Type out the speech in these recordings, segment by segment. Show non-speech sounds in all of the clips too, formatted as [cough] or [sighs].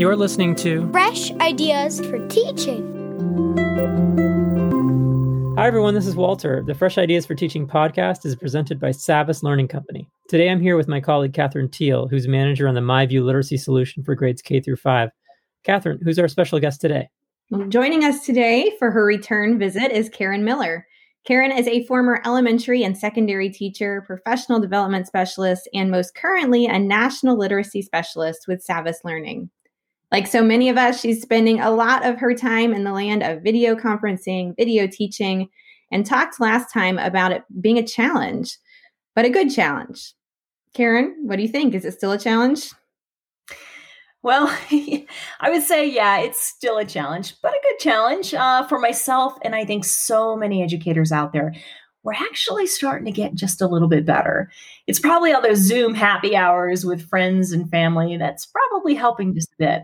You're listening to Fresh Ideas for Teaching. Hi, everyone. This is Walter. The Fresh Ideas for Teaching podcast is presented by Savvas Learning Company. Today, I'm here with my colleague, Catherine Teal, who's manager on the MyView Literacy Solution for grades K through 5. Catherine, who's our special guest today? Well, joining us today for her return visit is Karen Miller. Karen is a former elementary and secondary teacher, professional development specialist, and most currently a national literacy specialist with Savvas Learning. Like so many of us, she's spending a lot of her time in the land of video conferencing, video teaching, and talked last time about it being a challenge, but a good challenge. Karen, what do you think? Is it still a challenge? Well, [laughs] I would say, yeah, it's still a challenge, but a good challenge uh, for myself. And I think so many educators out there. We're actually starting to get just a little bit better. It's probably all those Zoom happy hours with friends and family that's probably helping just a bit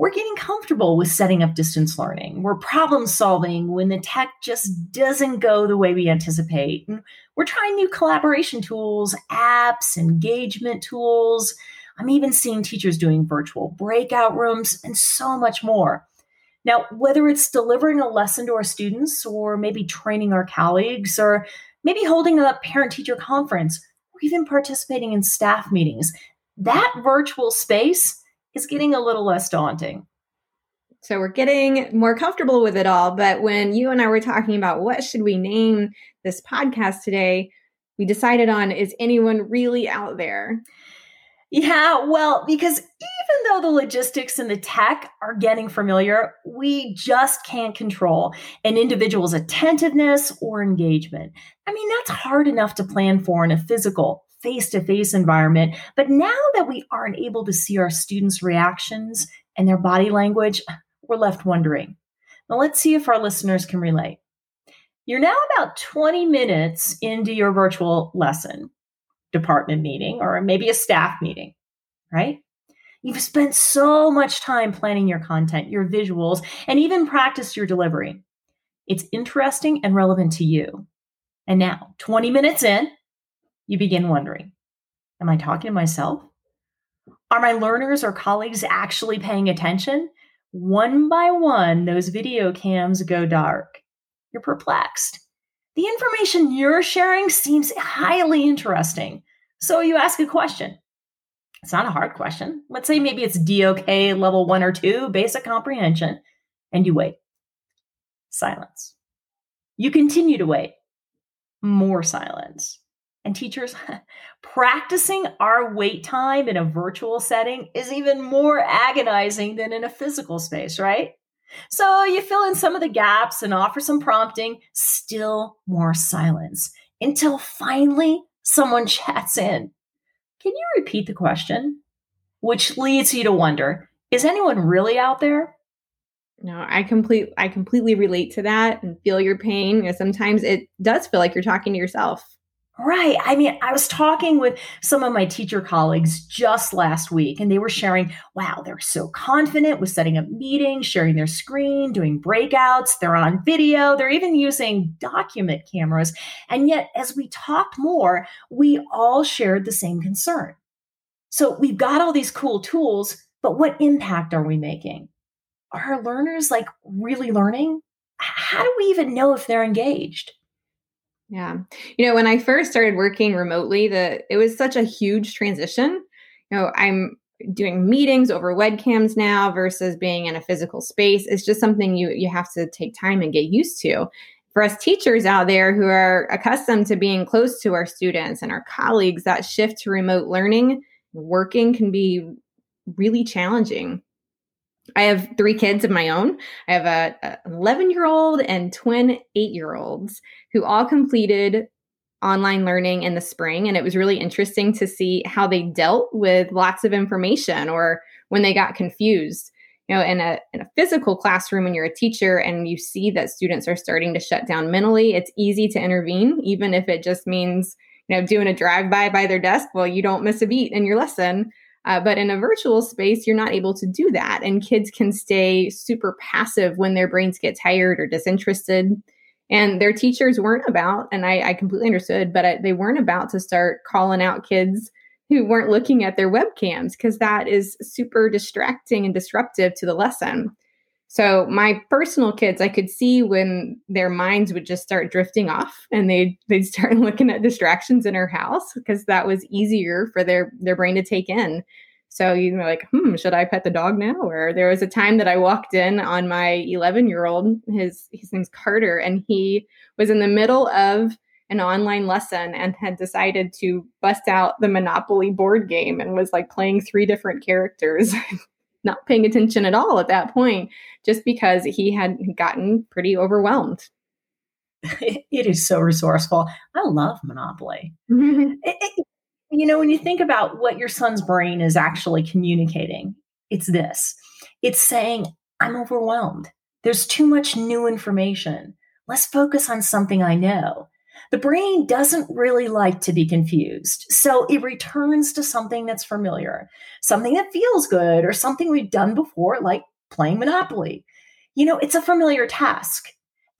we're getting comfortable with setting up distance learning. We're problem solving when the tech just doesn't go the way we anticipate. And we're trying new collaboration tools, apps, engagement tools. I'm even seeing teachers doing virtual breakout rooms and so much more. Now, whether it's delivering a lesson to our students or maybe training our colleagues or maybe holding a parent teacher conference or even participating in staff meetings, that virtual space is getting a little less daunting. So we're getting more comfortable with it all. But when you and I were talking about what should we name this podcast today, we decided on is anyone really out there? Yeah, well, because even though the logistics and the tech are getting familiar, we just can't control an individual's attentiveness or engagement. I mean, that's hard enough to plan for in a physical, face to face environment. But now that we aren't able to see our students' reactions and their body language, we're left wondering. Now, let's see if our listeners can relate. You're now about 20 minutes into your virtual lesson, department meeting, or maybe a staff meeting, right? You've spent so much time planning your content, your visuals, and even practiced your delivery. It's interesting and relevant to you. And now, 20 minutes in, you begin wondering Am I talking to myself? Are my learners or colleagues actually paying attention? One by one, those video cams go dark. You're perplexed. The information you're sharing seems highly interesting. So you ask a question. It's not a hard question. Let's say maybe it's DOK level one or two, basic comprehension, and you wait. Silence. You continue to wait. More silence. And teachers, [laughs] practicing our wait time in a virtual setting is even more agonizing than in a physical space, right? So you fill in some of the gaps and offer some prompting, still more silence until finally someone [laughs] chats in. Can you repeat the question? Which leads you to wonder is anyone really out there? No, I complete I completely relate to that and feel your pain. You know, sometimes it does feel like you're talking to yourself. Right. I mean, I was talking with some of my teacher colleagues just last week, and they were sharing, wow, they're so confident with setting up meetings, sharing their screen, doing breakouts, they're on video, they're even using document cameras. And yet, as we talked more, we all shared the same concern. So we've got all these cool tools, but what impact are we making? Are our learners like really learning? How do we even know if they're engaged? Yeah. You know, when I first started working remotely, the it was such a huge transition. You know, I'm doing meetings over webcams now versus being in a physical space. It's just something you you have to take time and get used to. For us teachers out there who are accustomed to being close to our students and our colleagues, that shift to remote learning, working can be really challenging. I have three kids of my own. I have a, 11 year old and twin eight year olds who all completed online learning in the spring. And it was really interesting to see how they dealt with lots of information or when they got confused. You know, in a, in a physical classroom, when you're a teacher and you see that students are starting to shut down mentally, it's easy to intervene, even if it just means, you know, doing a drive by by their desk. Well, you don't miss a beat in your lesson. Uh, but in a virtual space, you're not able to do that. And kids can stay super passive when their brains get tired or disinterested. And their teachers weren't about, and I, I completely understood, but I, they weren't about to start calling out kids who weren't looking at their webcams because that is super distracting and disruptive to the lesson. So my personal kids, I could see when their minds would just start drifting off and they'd they'd start [laughs] looking at distractions in our house because that was easier for their their brain to take in. So you were like, hmm, should I pet the dog now? Or there was a time that I walked in on my 11 year old, his his name's Carter, and he was in the middle of an online lesson and had decided to bust out the Monopoly board game and was like playing three different characters [laughs] not paying attention at all at that point just because he had gotten pretty overwhelmed. [laughs] It is so resourceful. I love Monopoly. Mm-hmm. it, it, you know, when you think about what your son's brain is actually communicating, it's this it's saying, I'm overwhelmed. There's too much new information. Let's focus on something I know. The brain doesn't really like to be confused. So it returns to something that's familiar, something that feels good, or something we've done before, like playing Monopoly. You know, it's a familiar task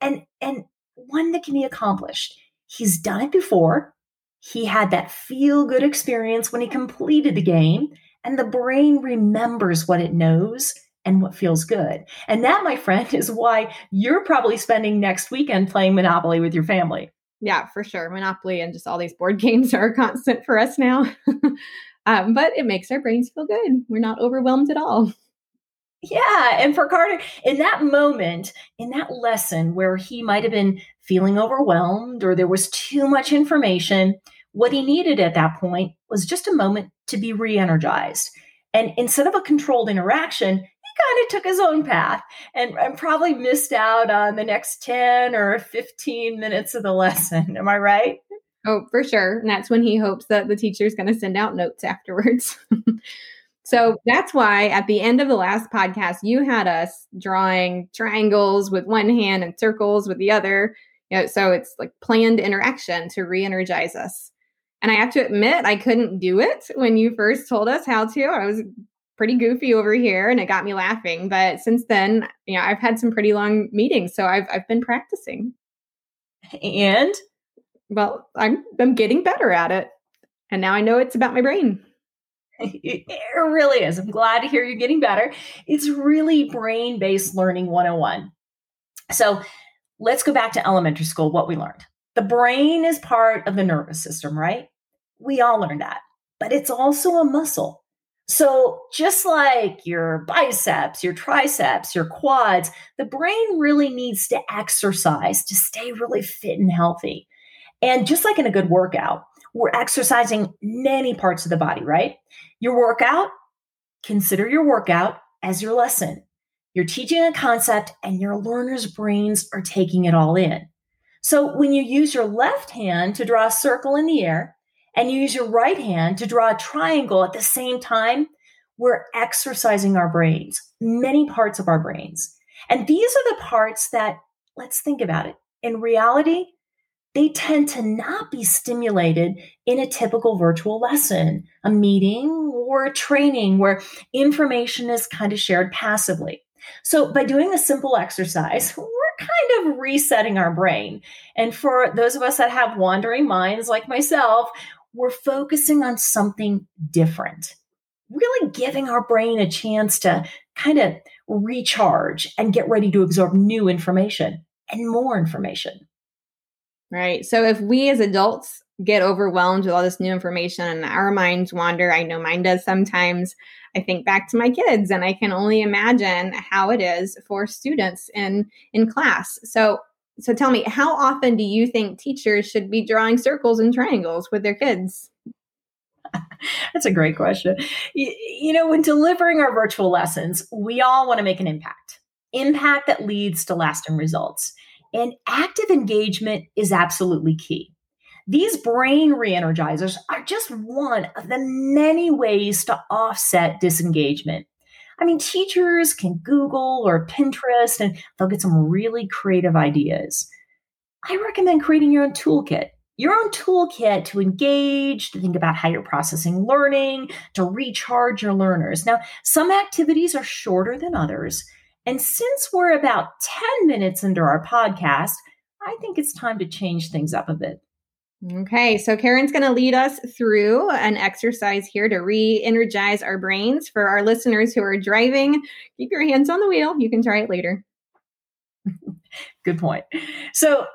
and, and one that can be accomplished. He's done it before. He had that feel good experience when he completed the game, and the brain remembers what it knows and what feels good. And that, my friend, is why you're probably spending next weekend playing Monopoly with your family. Yeah, for sure. Monopoly and just all these board [laughs] games are constant for us now. [laughs] um, but it makes our brains feel good. We're not overwhelmed at all. Yeah. And for Carter, in that moment, in that lesson where he might have been feeling overwhelmed or there was too much information, what he needed at that point was just a moment to be re energized. And instead of a controlled interaction, kind of took his own path and, and probably missed out on the next 10 or 15 minutes of the [laughs] lesson. Am I right? Oh, for sure. And that's when he hopes that the teacher is going to send out notes afterwards. [laughs] so that's why at the end of the last podcast, you had us drawing triangles with one hand and circles with the other. You know, so it's like planned interaction to re energize us. And I have to admit, I couldn't do it when you first told us how to. I was pretty goofy over here and it got me laughing. But since then, you know, I've had some pretty long meetings, so I've I've been practicing. And well, I'm I'm getting better at it. And now I know it's about my brain. [laughs] It really is. I'm glad to hear you're getting better. It's really brain based learning 101. So let's go back to elementary school, what we learned. The brain is part of the nervous system, right? We all learned that, but it's also a muscle. So, just like your biceps, your triceps, your quads, the brain really needs to exercise to stay really fit and healthy. And just like in a good workout, we're exercising many parts of the body, right? Your workout, consider your workout as your lesson. You're teaching a concept, and your learners' brains are taking it all in. So, when you use your left hand to draw a circle in the air, and you use your right hand to draw a triangle at the same time, we're exercising our brains, many parts of our brains. And these are the parts that, let's think about it. In reality, they tend to not be stimulated in a typical virtual lesson, a meeting, or a training where information is kind of shared passively. So, by doing a simple exercise, [laughs] we're kind of resetting our brain. And for those of us that have wandering minds like myself, we're focusing on something different, really giving our brain a chance to kind of recharge and get ready to absorb new information and more information. Right. So if we as adults get overwhelmed with all this new information and our minds wander, I know mine does sometimes. I think back to my kids and I can only imagine how it is for students in in class. So so tell me, how often do you think teachers should be drawing circles and triangles with their kids? [laughs] That's a great question. You, you, know, when delivering our virtual lessons, we all want to make an impact, impact that leads to lasting results. And active engagement is absolutely key. These brain reenergizers are just one of the many ways to offset disengagement. I mean, teachers can Google or Pinterest and they'll get some really creative ideas. I recommend creating your own toolkit, your own toolkit to engage, to think about how you're processing learning, to recharge your learners. Now, some activities are shorter than others. And since we're about 10 minutes into our podcast, I think it's time to change things up a bit. Okay, so Karen's going to lead us through an exercise here to re energize our brains. For our listeners who are driving, keep your hands on the wheel. You can try it later. [laughs] Good point. So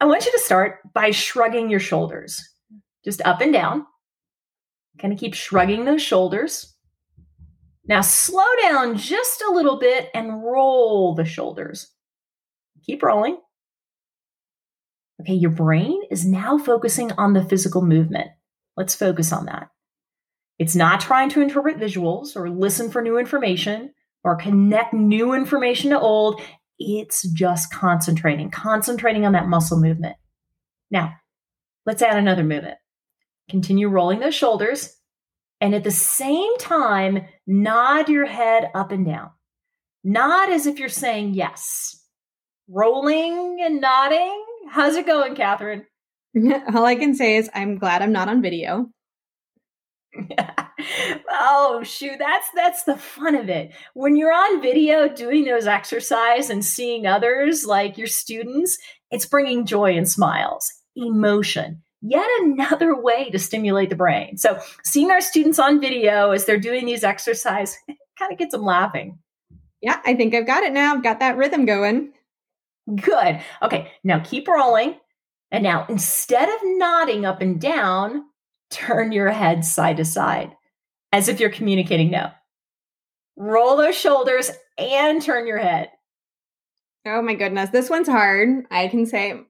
I want you to start by shrugging your shoulders, just up and down. Kind of keep shrugging those shoulders. Now slow down just a little bit and roll the shoulders. Keep rolling. Okay, your brain is now focusing on the physical movement. Let's focus on that. It's not trying to interpret visuals or listen for new information or connect new information to old. It's just concentrating, concentrating on that muscle movement. Now, let's add another movement. Continue rolling those shoulders and at the same time, nod your head up and down. Nod as if you're saying yes. Rolling and nodding How's it going, Catherine? [laughs] [laughs] All I can say is I'm glad I'm not on video. [laughs] oh shoot that's that's the fun of it. When you're on video doing those exercise and seeing others like your students it's bringing joy and smiles emotion yet another way to stimulate the brain. So seeing our students on video as they're doing these exercise kind of gets them laughing. Yeah i think i've got it now. I've got that rhythm going Good. Okay, now keep rolling. And now instead of nodding up and down, turn your head side to side as if you're communicating no. Roll those shoulders and turn your head. Oh my goodness, this one's hard. I can say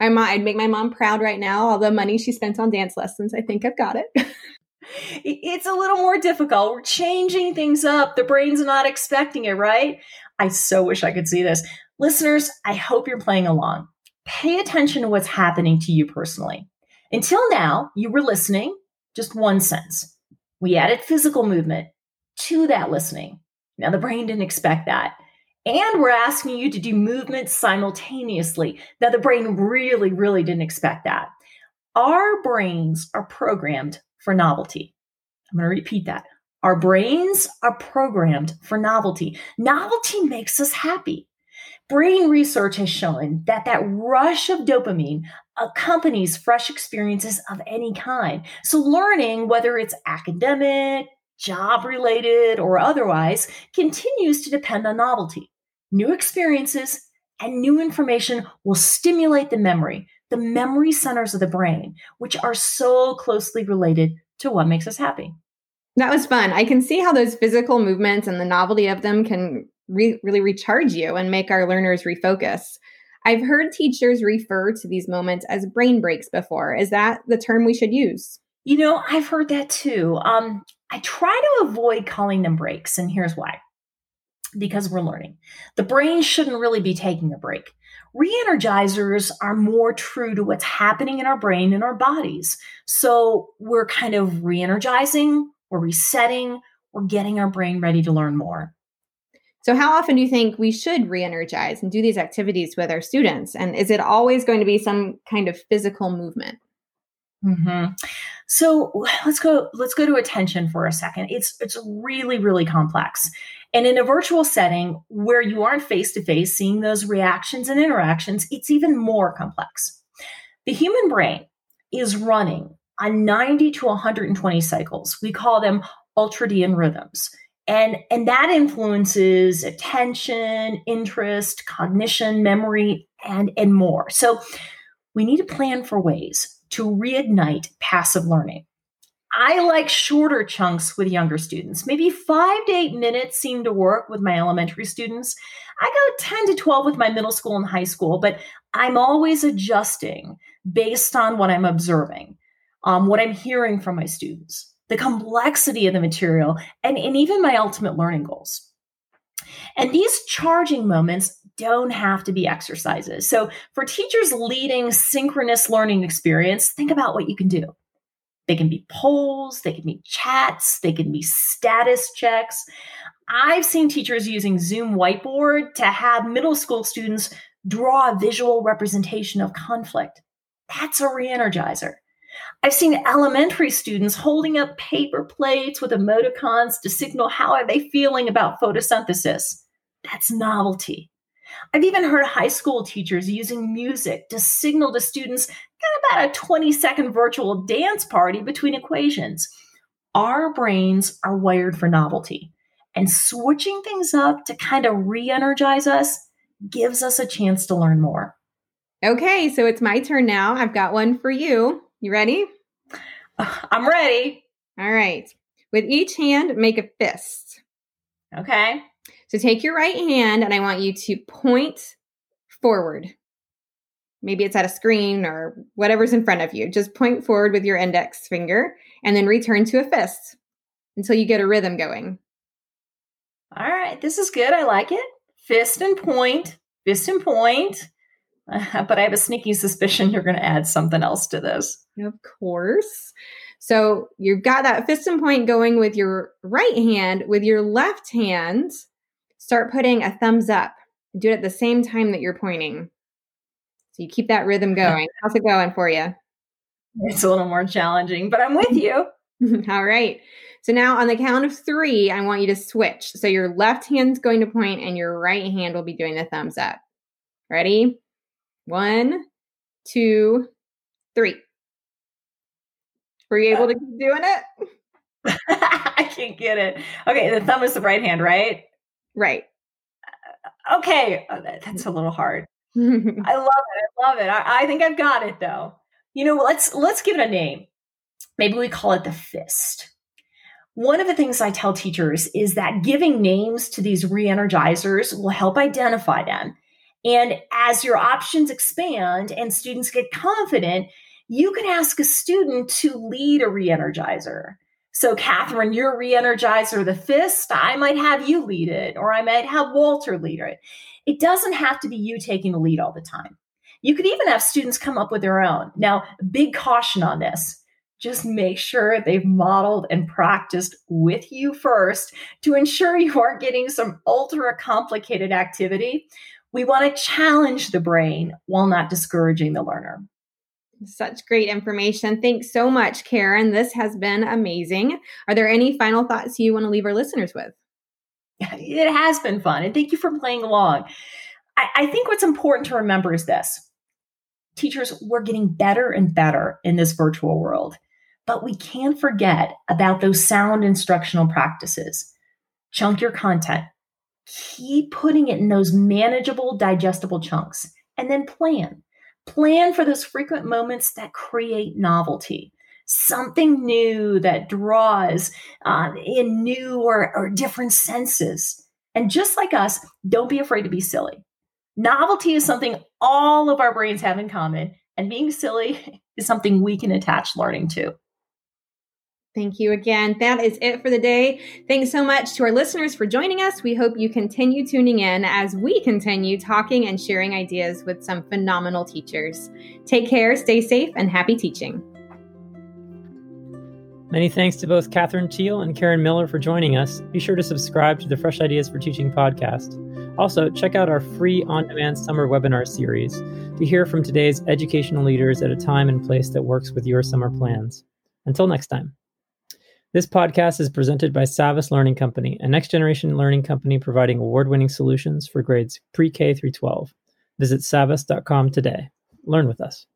my mom, I'd make my mom proud right now. All the money she spent on dance lessons, I think I've got it. [laughs] it's a little more difficult. We're changing things up. The brain's not expecting it, right? I so wish I could see this. Listeners, I hope you're playing along. Pay attention to what's happening to you personally. Until now, you were listening, just one sense. We added physical movement to that listening. Now, the brain didn't expect that. And we're asking you to do movements simultaneously. Now, the brain really, really didn't expect that. Our brains are programmed for novelty. I'm going to repeat that. Our brains are programmed for novelty. Novelty makes us happy brain research has shown that that rush of dopamine accompanies fresh experiences of any kind. So learning, whether it's academic, job related, or otherwise, continues to depend on novelty. New experiences and new information will stimulate the memory, the memory centers of the brain, which are so closely related to what makes us happy. That was fun. I can see how those physical movements and the novelty of them can re- really recharge you and make our learners refocus. I've heard teachers refer to these moments as brain breaks before. Is that the term we should use? You know, I've heard that too. Um, I try to avoid calling them breaks, and here's why because we're learning. The brain shouldn't really be taking a break. Reenergizers are more true to what's happening in our brain and our bodies. So we're kind of re-energizing, we're resetting, we're getting our brain ready to learn more. So, how often do you think we should re energize and do these activities with our students? And is it always going to be some kind of physical movement? Mm-hmm. So [sighs] let's go. Let's go to attention for a second. It's it's really really complex, and in a virtual setting where you aren't face to face seeing those reactions and interactions, it's even more complex. The human brain is running on 90 to 120 cycles. We call them ultradian rhythms and and that influences attention interest cognition memory and and more. So we need to plan for ways to reignite passive learning. I like shorter chunks with younger students. Maybe five to eight minutes seem to work with my elementary students. I go 10 to 12 with my middle school and high school but i'm always adjusting based on what i'm observing um, what i'm hearing from my students the complexity of the material, and, and even my ultimate learning goals. And these charging moments don't have to be exercises. So, for teachers leading synchronous learning experience, think about what you can do. They can be polls, they can be chats, they can be status checks. I've seen teachers using Zoom Whiteboard to have middle school students draw a visual representation of conflict. That's a re energizer. I've seen elementary students holding up paper plates with emoticons to signal how are they feeling about photosynthesis. That's novelty. I've even heard high school teachers using music to signal to students about a 20 second virtual dance party between equations. Our brains are wired for novelty, and switching things up to kind of re energize us gives us a chance to learn more. Okay, so it's my turn now. I've got one for you. You ready? [sighs] I'm ready. All right. With each hand, make a fist. Okay. So take your right hand and I want you to point forward. Maybe it's at a screen or whatever's in front of you. Just point forward with your index finger and then return to a fist until you get a rhythm going. All right, this is good. I like it. Fist and point, fist and point. [laughs] But I have a sneaky suspicion you're going to add something else to this. Of course. So you've got that fist and point going with your right hand. With your left hand, start putting a thumbs up. Do it at the same time that you're pointing. So you keep that rhythm going. How's it going for you? It's a little more challenging, but I'm with you. [laughs] All right. So now on the count of three, I want you to switch. So your left hand's going to point and your right hand will be doing the thumbs up. Ready? One, two, three. Were you able to keep doing it? [laughs] I can't get it. Okay, the thumb is the right hand, right? Right. Uh, okay, oh, that, that's a little hard. [laughs] I love it. I love it. I, I think I've got it though. You know, let's let's give it a name. Maybe we call it the fist. One of the things I tell teachers is that giving names to these re-energizers will help identify them. And as your options expand and students get confident, you can ask a student to lead a re-energizer. So, Catherine, you're re-energizer the fist. I might have you lead it, or I might have Walter lead it. It doesn't have to be you taking the lead all the time. You could even have students come up with their own. Now, big caution on this. Just make sure they've modeled and practiced with you first to ensure you aren't getting some ultra complicated activity. We want to challenge the brain while not discouraging the learner. Such great information. Thanks so much, Karen. This has been amazing. Are there any final thoughts you want to leave our listeners with? [laughs] It has been fun. And thank you for playing along. I, I think what's important to remember is this teachers, we're getting better and better in this virtual world, but we can't forget about those sound instructional practices. Chunk your content, keep putting it in those manageable, digestible chunks, and then plan Plan for those frequent moments that create novelty, something new that draws uh, in new or, or different senses. And just like us, don't be afraid to be silly. Novelty is something all of our brains have in common, and being silly [laughs] is something we can attach learning to. Thank you again. That is it for the day. Thanks so much to our listeners for joining us. We hope you continue tuning in as we continue talking and sharing ideas with some phenomenal teachers. Take care, stay safe, and happy teaching. Many thanks to both Catherine Teal and Karen Miller for joining us. Be sure to subscribe to the Fresh Ideas for Teaching podcast. Also, check out our free on demand summer webinar series to hear from today's educational leaders at a time and place that works with your summer plans. Until next time. This podcast is presented by Savvas Learning Company, a next generation learning company providing award winning solutions for grades pre K through 12. Visit savvas.com today. Learn with us.